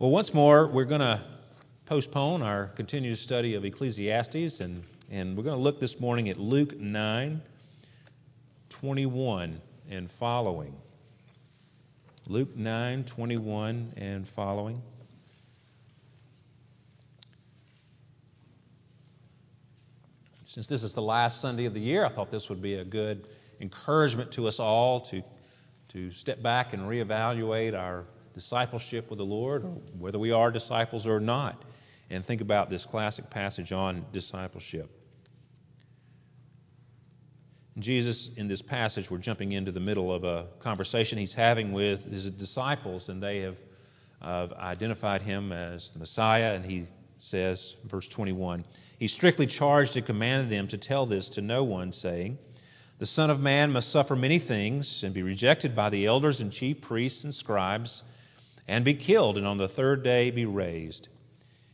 Well, once more, we're going to postpone our continued study of Ecclesiastes, and, and we're going to look this morning at Luke 9 21 and following. Luke 9 21 and following. Since this is the last Sunday of the year, I thought this would be a good encouragement to us all to, to step back and reevaluate our discipleship with the Lord, or whether we are disciples or not, and think about this classic passage on discipleship. Jesus, in this passage, we're jumping into the middle of a conversation he's having with his disciples, and they have identified him as the Messiah, and he says, verse 21, He strictly charged and commanded them to tell this to no one, saying, The Son of Man must suffer many things, and be rejected by the elders and chief priests and scribes and be killed, and on the third day be raised.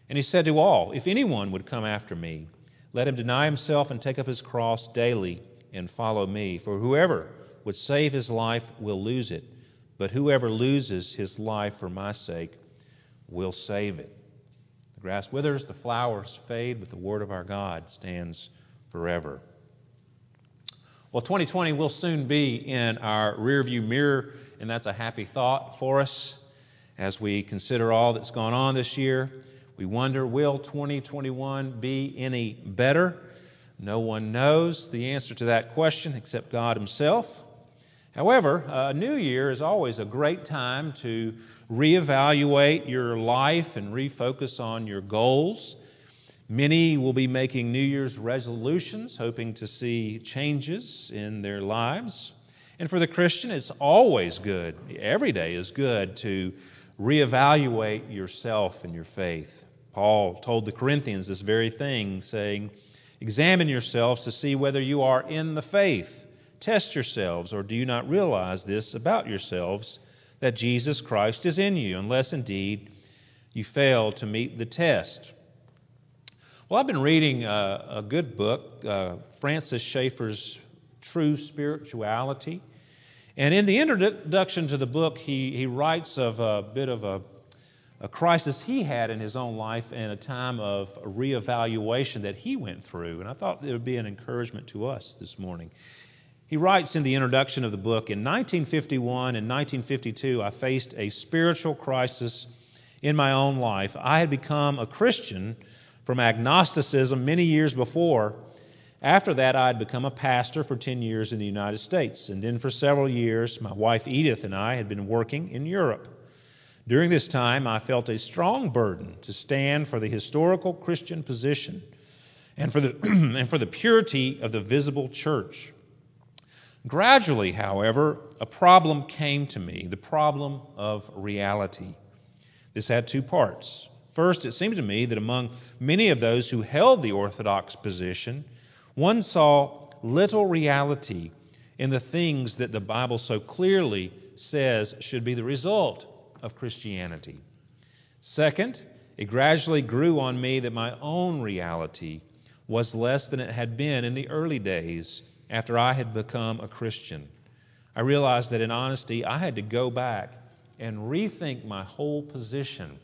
And he said to all, If anyone would come after me, let him deny himself and take up his cross daily and follow me. For whoever would save his life will lose it, but whoever loses his life for my sake will save it. The grass withers, the flowers fade, but the word of our God stands forever. Well, 2020 will soon be in our rearview mirror, and that's a happy thought for us. As we consider all that's gone on this year, we wonder will 2021 be any better? No one knows the answer to that question except God Himself. However, a new year is always a great time to reevaluate your life and refocus on your goals. Many will be making New Year's resolutions, hoping to see changes in their lives. And for the Christian, it's always good, every day is good to reevaluate yourself and your faith. Paul told the Corinthians this very thing, saying, Examine yourselves to see whether you are in the faith. Test yourselves, or do you not realize this about yourselves, that Jesus Christ is in you, unless indeed you fail to meet the test? Well, I've been reading a, a good book, uh, Francis Schaeffer's True Spirituality. And in the introduction to the book, he, he writes of a bit of a, a crisis he had in his own life and a time of reevaluation that he went through. And I thought it would be an encouragement to us this morning. He writes in the introduction of the book In 1951 and 1952, I faced a spiritual crisis in my own life. I had become a Christian from agnosticism many years before after that, I had become a pastor for 10 years in the United States. And then for several years, my wife Edith and I had been working in Europe. During this time, I felt a strong burden to stand for the historical Christian position and for the, and for the purity of the visible church. Gradually, however, a problem came to me the problem of reality. This had two parts. First, it seemed to me that among many of those who held the Orthodox position, one saw little reality in the things that the Bible so clearly says should be the result of Christianity. Second, it gradually grew on me that my own reality was less than it had been in the early days after I had become a Christian. I realized that in honesty, I had to go back and rethink my whole position.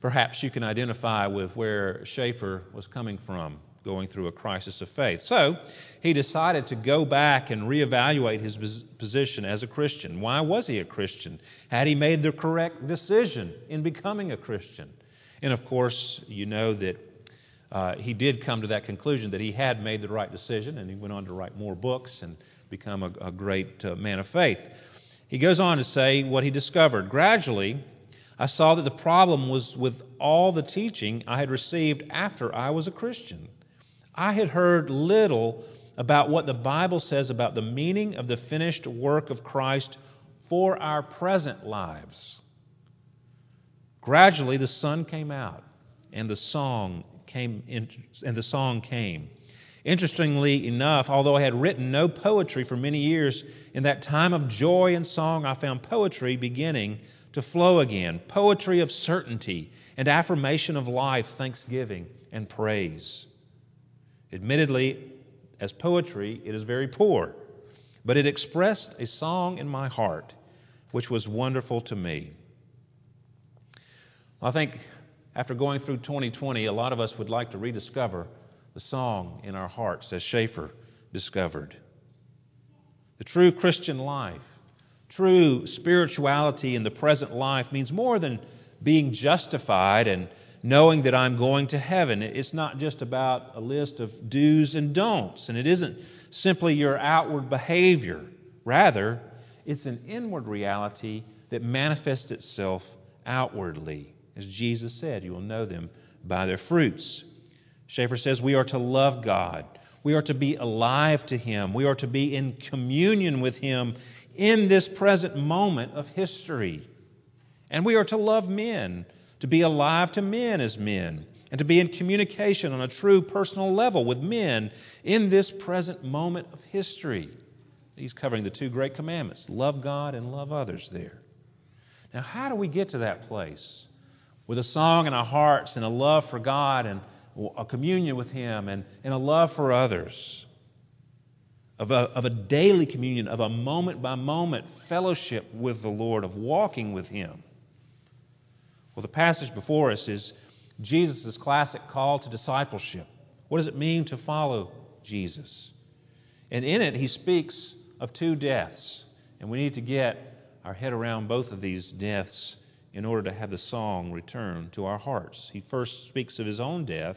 Perhaps you can identify with where Schaeffer was coming from going through a crisis of faith. So he decided to go back and reevaluate his position as a Christian. Why was he a Christian? Had he made the correct decision in becoming a Christian? And of course, you know that uh, he did come to that conclusion that he had made the right decision, and he went on to write more books and become a, a great uh, man of faith. He goes on to say what he discovered. Gradually, I saw that the problem was with all the teaching I had received after I was a Christian. I had heard little about what the Bible says about the meaning of the finished work of Christ for our present lives. Gradually, the sun came out, and the song came, in, and the song came. Interestingly enough, although I had written no poetry for many years, in that time of joy and song, I found poetry beginning to flow again poetry of certainty and affirmation of life, thanksgiving, and praise. Admittedly, as poetry, it is very poor, but it expressed a song in my heart which was wonderful to me. I think after going through 2020, a lot of us would like to rediscover the song in our hearts as Schaeffer discovered. The true Christian life, true spirituality in the present life means more than being justified and knowing that I'm going to heaven. It's not just about a list of do's and don'ts, and it isn't simply your outward behavior. Rather, it's an inward reality that manifests itself outwardly. As Jesus said, you will know them by their fruits. Schaeffer says we are to love God. We are to be alive to Him. We are to be in communion with Him in this present moment of history. And we are to love men, to be alive to men as men, and to be in communication on a true personal level with men in this present moment of history. He's covering the two great commandments love God and love others there. Now, how do we get to that place? With a song in our hearts and a love for God and a communion with Him and, and a love for others, of a, of a daily communion, of a moment by moment fellowship with the Lord, of walking with Him. Well, the passage before us is Jesus' classic call to discipleship. What does it mean to follow Jesus? And in it, he speaks of two deaths. And we need to get our head around both of these deaths in order to have the song return to our hearts. He first speaks of his own death,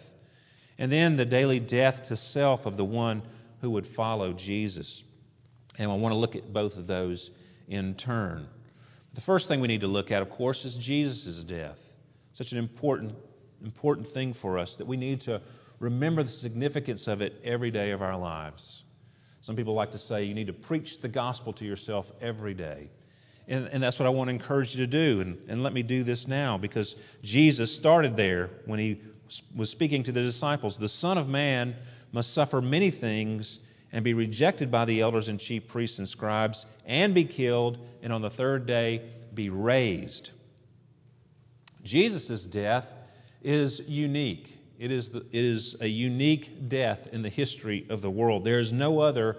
and then the daily death to self of the one who would follow Jesus. And I want to look at both of those in turn. The first thing we need to look at, of course, is Jesus' death. Such an important, important thing for us that we need to remember the significance of it every day of our lives. Some people like to say you need to preach the gospel to yourself every day. And, and that's what I want to encourage you to do. And, and let me do this now because Jesus started there when he was speaking to the disciples. The Son of Man must suffer many things and be rejected by the elders and chief priests and scribes and be killed, and on the third day be raised. Jesus' death is unique. It is, the, it is a unique death in the history of the world. There is no other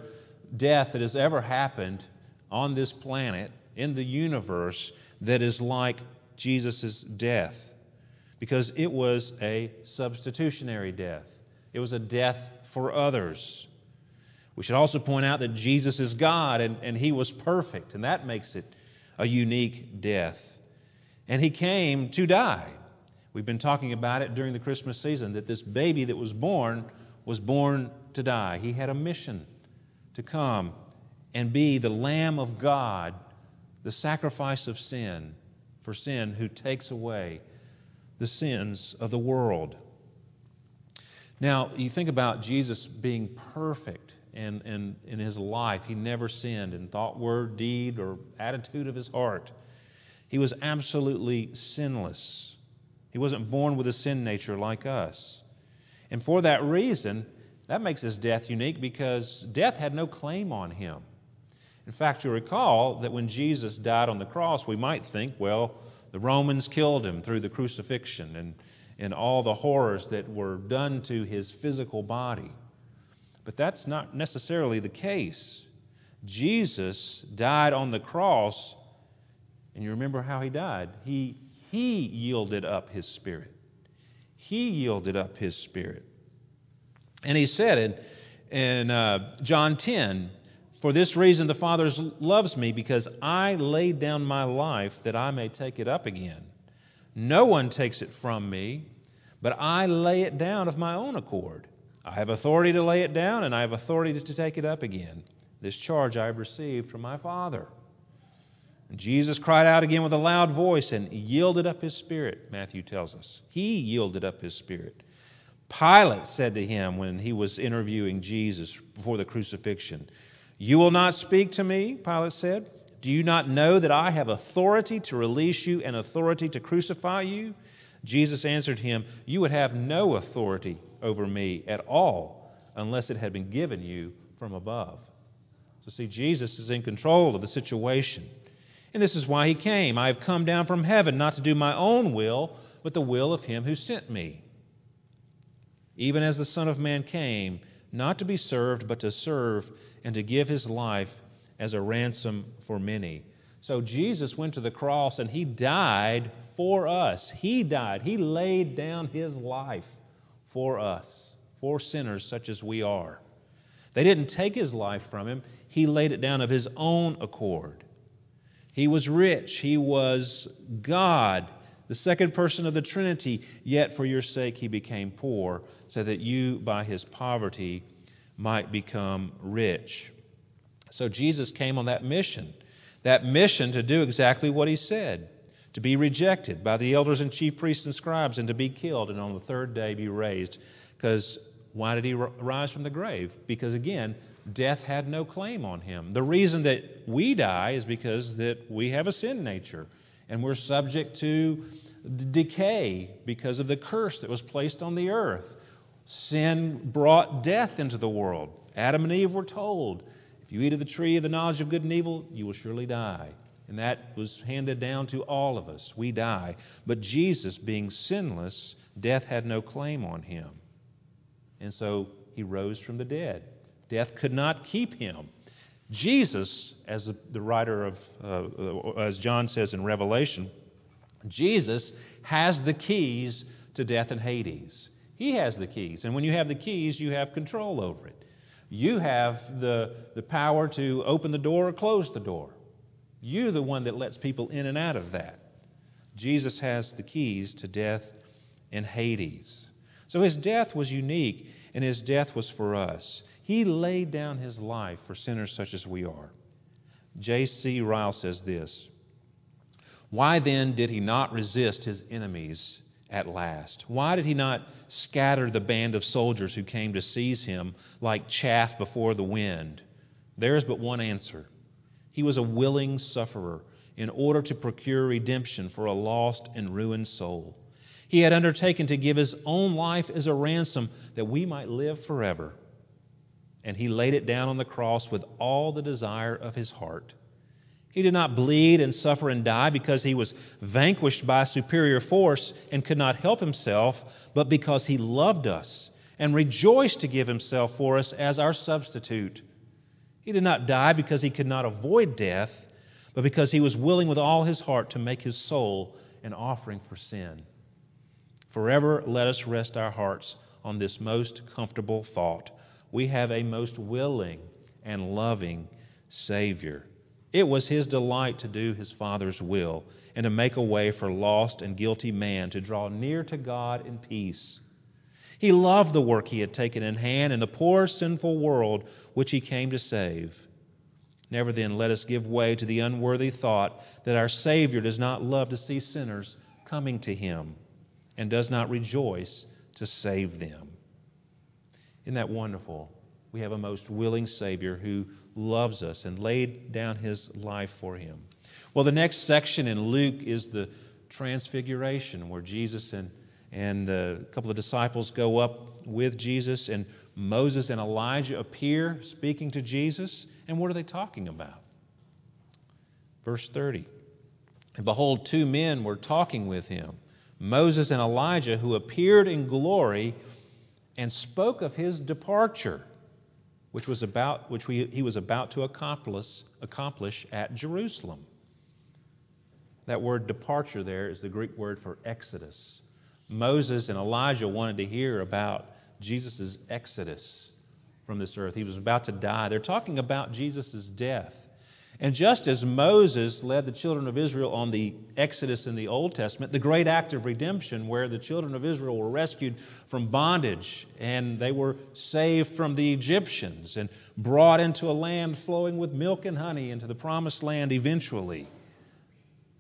death that has ever happened on this planet in the universe that is like Jesus' death because it was a substitutionary death. It was a death for others. We should also point out that Jesus is God and, and He was perfect, and that makes it a unique death. And He came to die. We've been talking about it during the Christmas season that this baby that was born was born to die. He had a mission to come and be the Lamb of God the sacrifice of sin for sin who takes away the sins of the world. Now, you think about Jesus being perfect and, and in his life, he never sinned in thought, word, deed, or attitude of his heart. He was absolutely sinless. He wasn't born with a sin nature like us. And for that reason, that makes his death unique because death had no claim on him. In fact, you recall that when Jesus died on the cross, we might think, well, the Romans killed him through the crucifixion and, and all the horrors that were done to his physical body. But that's not necessarily the case. Jesus died on the cross, and you remember how he died. He, he yielded up his spirit. He yielded up his spirit. And he said in, in uh, John 10, for this reason, the Father loves me, because I laid down my life that I may take it up again. No one takes it from me, but I lay it down of my own accord. I have authority to lay it down, and I have authority to take it up again. This charge I have received from my Father. And Jesus cried out again with a loud voice and yielded up his spirit, Matthew tells us. He yielded up his spirit. Pilate said to him when he was interviewing Jesus before the crucifixion, you will not speak to me, Pilate said. Do you not know that I have authority to release you and authority to crucify you? Jesus answered him, You would have no authority over me at all unless it had been given you from above. So, see, Jesus is in control of the situation. And this is why he came. I have come down from heaven not to do my own will, but the will of him who sent me. Even as the Son of Man came, not to be served, but to serve and to give his life as a ransom for many. So Jesus went to the cross and he died for us. He died. He laid down his life for us, for sinners such as we are. They didn't take his life from him, he laid it down of his own accord. He was rich, he was God, the second person of the Trinity, yet for your sake he became poor, so that you by his poverty might become rich. So Jesus came on that mission, that mission to do exactly what he said to be rejected by the elders and chief priests and scribes, and to be killed, and on the third day be raised. Because why did he rise from the grave? Because again, death had no claim on him. The reason that we die is because that we have a sin nature, and we're subject to decay because of the curse that was placed on the earth. Sin brought death into the world. Adam and Eve were told, if you eat of the tree of the knowledge of good and evil, you will surely die. And that was handed down to all of us. We die. But Jesus, being sinless, death had no claim on him. And so he rose from the dead. Death could not keep him. Jesus, as the, writer of, uh, as John says in Revelation, Jesus has the keys to death and Hades. He has the keys. And when you have the keys, you have control over it. You have the, the power to open the door or close the door. You're the one that lets people in and out of that. Jesus has the keys to death and Hades. So his death was unique, and his death was for us. He laid down his life for sinners such as we are. J.C. Ryle says this Why then did he not resist his enemies at last? Why did he not scatter the band of soldiers who came to seize him like chaff before the wind? There is but one answer he was a willing sufferer in order to procure redemption for a lost and ruined soul. He had undertaken to give his own life as a ransom that we might live forever. And he laid it down on the cross with all the desire of his heart. He did not bleed and suffer and die because he was vanquished by superior force and could not help himself, but because he loved us and rejoiced to give himself for us as our substitute. He did not die because he could not avoid death, but because he was willing with all his heart to make his soul an offering for sin. Forever let us rest our hearts on this most comfortable thought. We have a most willing and loving Savior. It was his delight to do his Father's will and to make a way for lost and guilty man to draw near to God in peace. He loved the work he had taken in hand in the poor, sinful world which he came to save. Never then let us give way to the unworthy thought that our Savior does not love to see sinners coming to him and does not rejoice to save them. Isn't that wonderful? We have a most willing Savior who loves us and laid down his life for him. Well, the next section in Luke is the Transfiguration, where Jesus and and a couple of disciples go up with Jesus, and Moses and Elijah appear speaking to Jesus. And what are they talking about? Verse 30. And behold, two men were talking with him Moses and Elijah, who appeared in glory and spoke of his departure, which, was about, which we, he was about to accomplish, accomplish at Jerusalem. That word departure there is the Greek word for exodus. Moses and Elijah wanted to hear about Jesus' exodus from this earth. He was about to die. They're talking about Jesus' death. And just as Moses led the children of Israel on the Exodus in the Old Testament, the great act of redemption where the children of Israel were rescued from bondage and they were saved from the Egyptians and brought into a land flowing with milk and honey into the promised land eventually,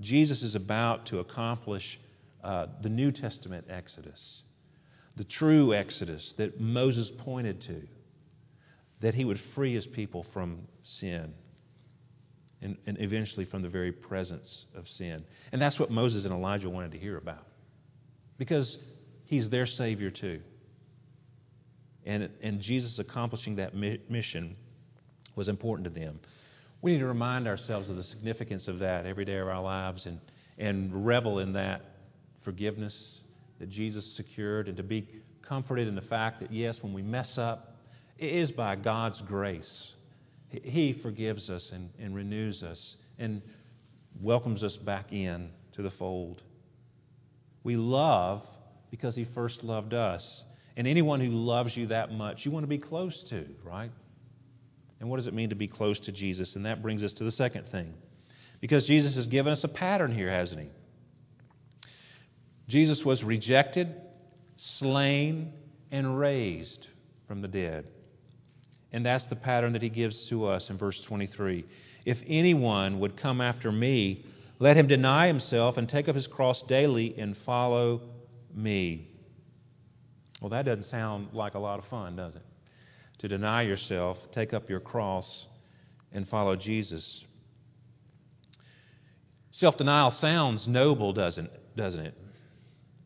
Jesus is about to accomplish uh, the New Testament Exodus, the true Exodus that Moses pointed to, that he would free his people from sin and, and eventually from the very presence of sin. And that's what Moses and Elijah wanted to hear about because he's their Savior too. And, and Jesus accomplishing that mission was important to them. We need to remind ourselves of the significance of that every day of our lives and, and revel in that forgiveness that Jesus secured and to be comforted in the fact that, yes, when we mess up, it is by God's grace. He forgives us and, and renews us and welcomes us back in to the fold. We love because He first loved us. And anyone who loves you that much, you want to be close to, right? And what does it mean to be close to Jesus? And that brings us to the second thing. Because Jesus has given us a pattern here, hasn't He? Jesus was rejected, slain, and raised from the dead. And that's the pattern that he gives to us in verse 23. If anyone would come after me, let him deny himself and take up his cross daily and follow me. Well, that doesn't sound like a lot of fun, does it? To deny yourself, take up your cross, and follow Jesus. Self denial sounds noble, doesn't, doesn't it?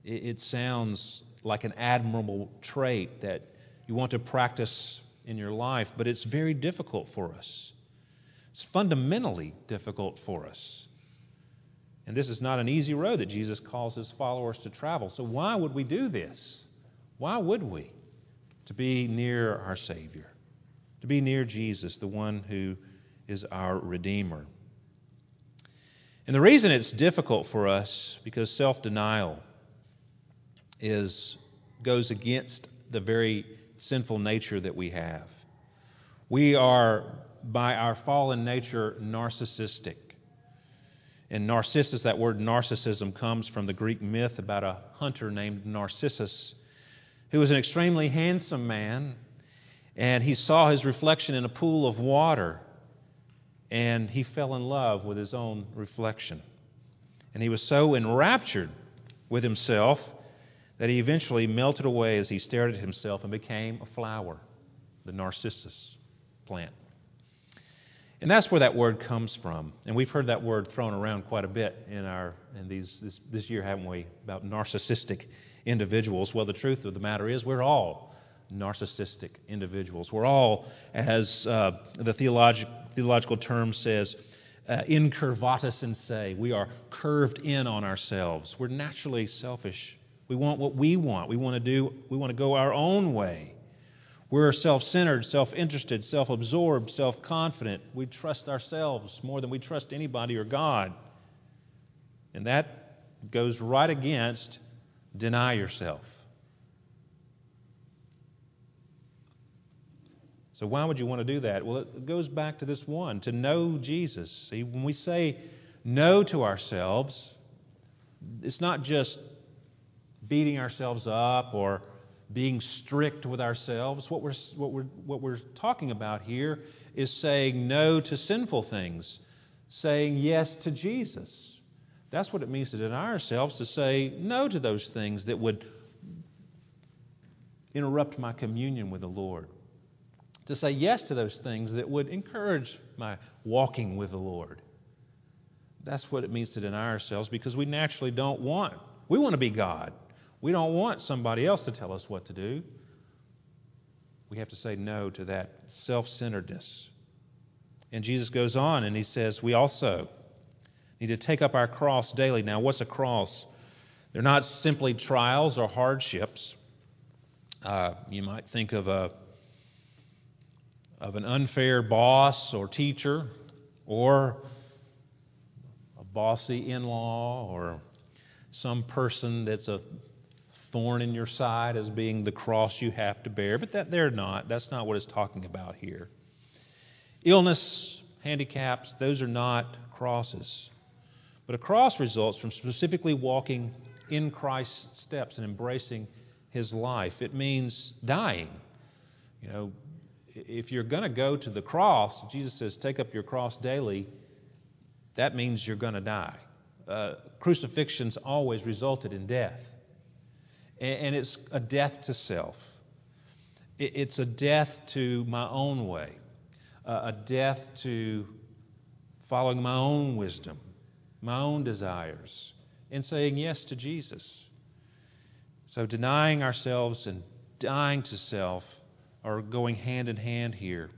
It? It sounds like an admirable trait that you want to practice in your life, but it's very difficult for us. It's fundamentally difficult for us. And this is not an easy road that Jesus calls his followers to travel. So, why would we do this? Why would we? To be near our Savior, to be near Jesus, the one who is our Redeemer. And the reason it's difficult for us because self denial is goes against the very sinful nature that we have. We are, by our fallen nature, narcissistic. And Narcissus, that word narcissism, comes from the Greek myth about a hunter named Narcissus, who was an extremely handsome man, and he saw his reflection in a pool of water, and he fell in love with his own reflection. And he was so enraptured with himself that he eventually melted away as he stared at himself and became a flower, the narcissus plant. And that's where that word comes from. And we've heard that word thrown around quite a bit in our in these this, this year, haven't we? About narcissistic individuals. Well, the truth of the matter is, we're all narcissistic individuals. We're all, as uh, the theologic, theological term says, uh, incurvatus in se. We are curved in on ourselves. We're naturally selfish we want what we want. We want to do, we want to go our own way. We're self centered, self interested, self absorbed, self confident. We trust ourselves more than we trust anybody or God. And that goes right against deny yourself. So, why would you want to do that? Well, it goes back to this one to know Jesus. See, when we say no to ourselves, it's not just beating ourselves up or being strict with ourselves. What we're, what, we're, what we're talking about here is saying no to sinful things, saying yes to Jesus. That's what it means to deny ourselves, to say no to those things that would interrupt my communion with the Lord. To say yes to those things that would encourage my walking with the Lord. That's what it means to deny ourselves because we naturally don't want. We want to be God. We don't want somebody else to tell us what to do. We have to say no to that self centeredness. And Jesus goes on and he says, We also need to take up our cross daily. Now, what's a cross? They're not simply trials or hardships. Uh, you might think of a of an unfair boss or teacher, or a bossy in-law, or some person that's a thorn in your side as being the cross you have to bear, but that they're not. That's not what it's talking about here. Illness, handicaps, those are not crosses. But a cross results from specifically walking in Christ's steps and embracing his life. It means dying. You know, if you're going to go to the cross, Jesus says, take up your cross daily, that means you're going to die. Uh, crucifixions always resulted in death and it's a death to self. It's a death to my own way, a death to following my own wisdom, my own desires, and saying yes to Jesus. So denying ourselves and dying to self are going hand in hand here.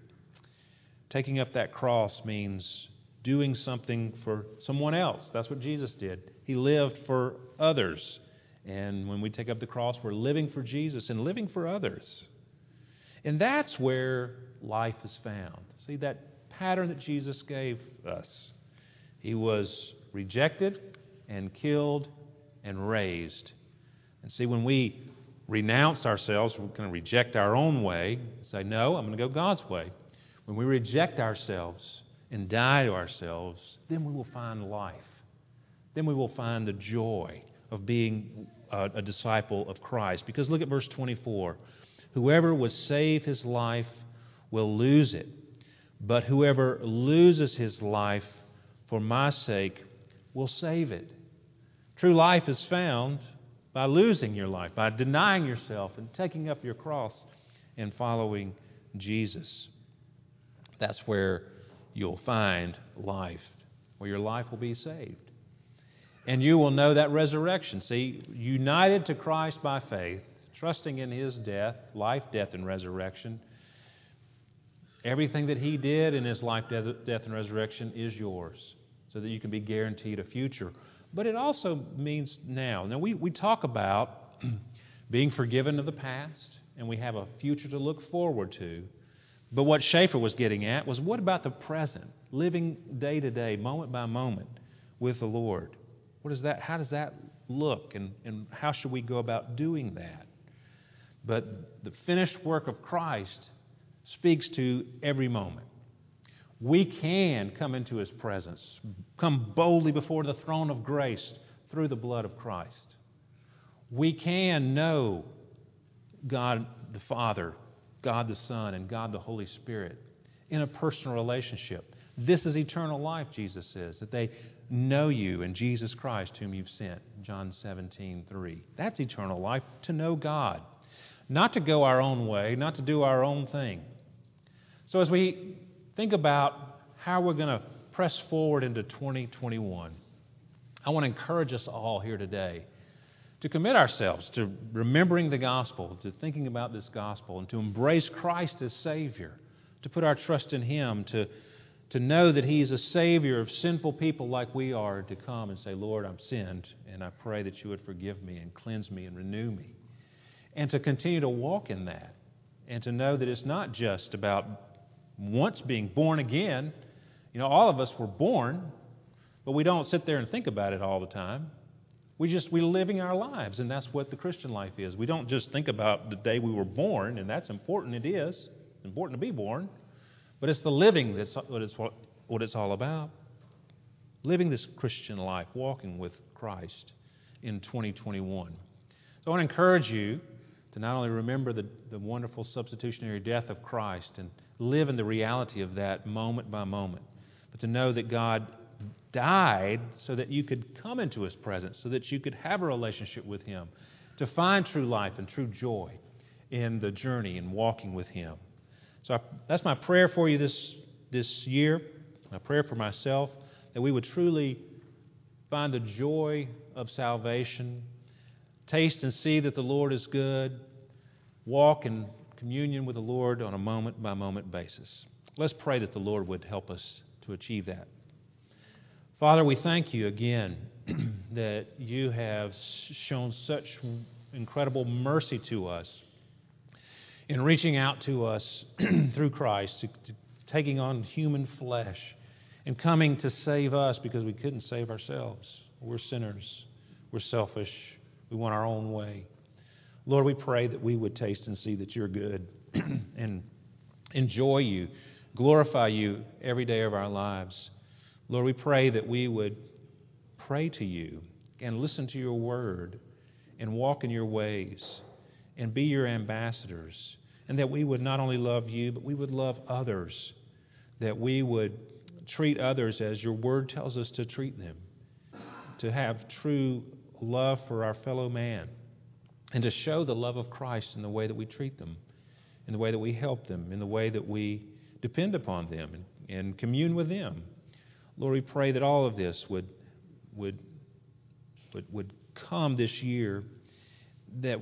Taking up that cross means doing something for someone else. That's what Jesus did. He lived for others. And when we take up the cross, we're living for Jesus and living for others. And that's where life is found. See, that pattern that Jesus gave us. He was rejected and killed and raised. And see, when we renounce ourselves, we're going to reject our own way, say, No, I'm going to go God's way. When we reject ourselves and die to ourselves, then we will find life. Then we will find the joy of being a, a disciple of Christ. Because look at verse 24. Whoever would save his life will lose it, but whoever loses his life for my sake will save it. True life is found by losing your life, by denying yourself and taking up your cross and following Jesus. That's where you'll find life, where your life will be saved. And you will know that resurrection. See, united to Christ by faith, trusting in his death, life, death, and resurrection, everything that he did in his life, death, death and resurrection is yours so that you can be guaranteed a future. But it also means now. Now, we, we talk about being forgiven of the past, and we have a future to look forward to. But what Schaeffer was getting at was what about the present, living day to day, moment by moment with the Lord? What is that? How does that look, and, and how should we go about doing that? But the finished work of Christ speaks to every moment we can come into his presence, come boldly before the throne of grace through the blood of Christ. We can know God the Father, God the Son, and God the Holy Spirit in a personal relationship. This is eternal life, Jesus says, that they know you and Jesus Christ, whom you've sent. John 17, 3. That's eternal life, to know God. Not to go our own way, not to do our own thing. So as we think about how we're going to press forward into 2021. I want to encourage us all here today to commit ourselves to remembering the gospel, to thinking about this gospel, and to embrace Christ as Savior, to put our trust in Him, to, to know that He's a Savior of sinful people like we are, to come and say, Lord, I'm sinned, and I pray that you would forgive me and cleanse me and renew me. And to continue to walk in that, and to know that it's not just about once being born again. You know, all of us were born, but we don't sit there and think about it all the time. We just we're living our lives, and that's what the Christian life is. We don't just think about the day we were born, and that's important. It is it's important to be born, but it's the living that's what it's what it's all about. Living this Christian life, walking with Christ in 2021. So I want to encourage you to not only remember the, the wonderful substitutionary death of Christ and live in the reality of that moment by moment, but to know that God died so that you could come into His presence, so that you could have a relationship with Him, to find true life and true joy in the journey and walking with Him. So I, that's my prayer for you this, this year, my prayer for myself, that we would truly find the joy of salvation Taste and see that the Lord is good. Walk in communion with the Lord on a moment by moment basis. Let's pray that the Lord would help us to achieve that. Father, we thank you again that you have shown such incredible mercy to us in reaching out to us through Christ, to, to taking on human flesh and coming to save us because we couldn't save ourselves. We're sinners, we're selfish, we want our own way. Lord, we pray that we would taste and see that you're good and enjoy you, glorify you every day of our lives. Lord, we pray that we would pray to you and listen to your word and walk in your ways and be your ambassadors. And that we would not only love you, but we would love others. That we would treat others as your word tells us to treat them. To have true love for our fellow man and to show the love of Christ in the way that we treat them, in the way that we help them, in the way that we depend upon them and, and commune with them. Lord, we pray that all of this would, would, would, would come this year, that,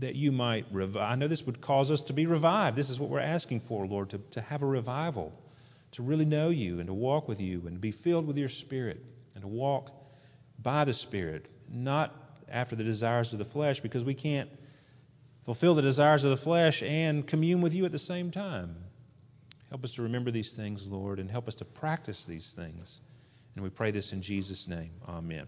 that you might revive. I know this would cause us to be revived. This is what we're asking for, Lord, to, to have a revival, to really know you and to walk with you and be filled with your Spirit and to walk by the Spirit not after the desires of the flesh, because we can't fulfill the desires of the flesh and commune with you at the same time. Help us to remember these things, Lord, and help us to practice these things And we pray this in Jesus' name. Amen.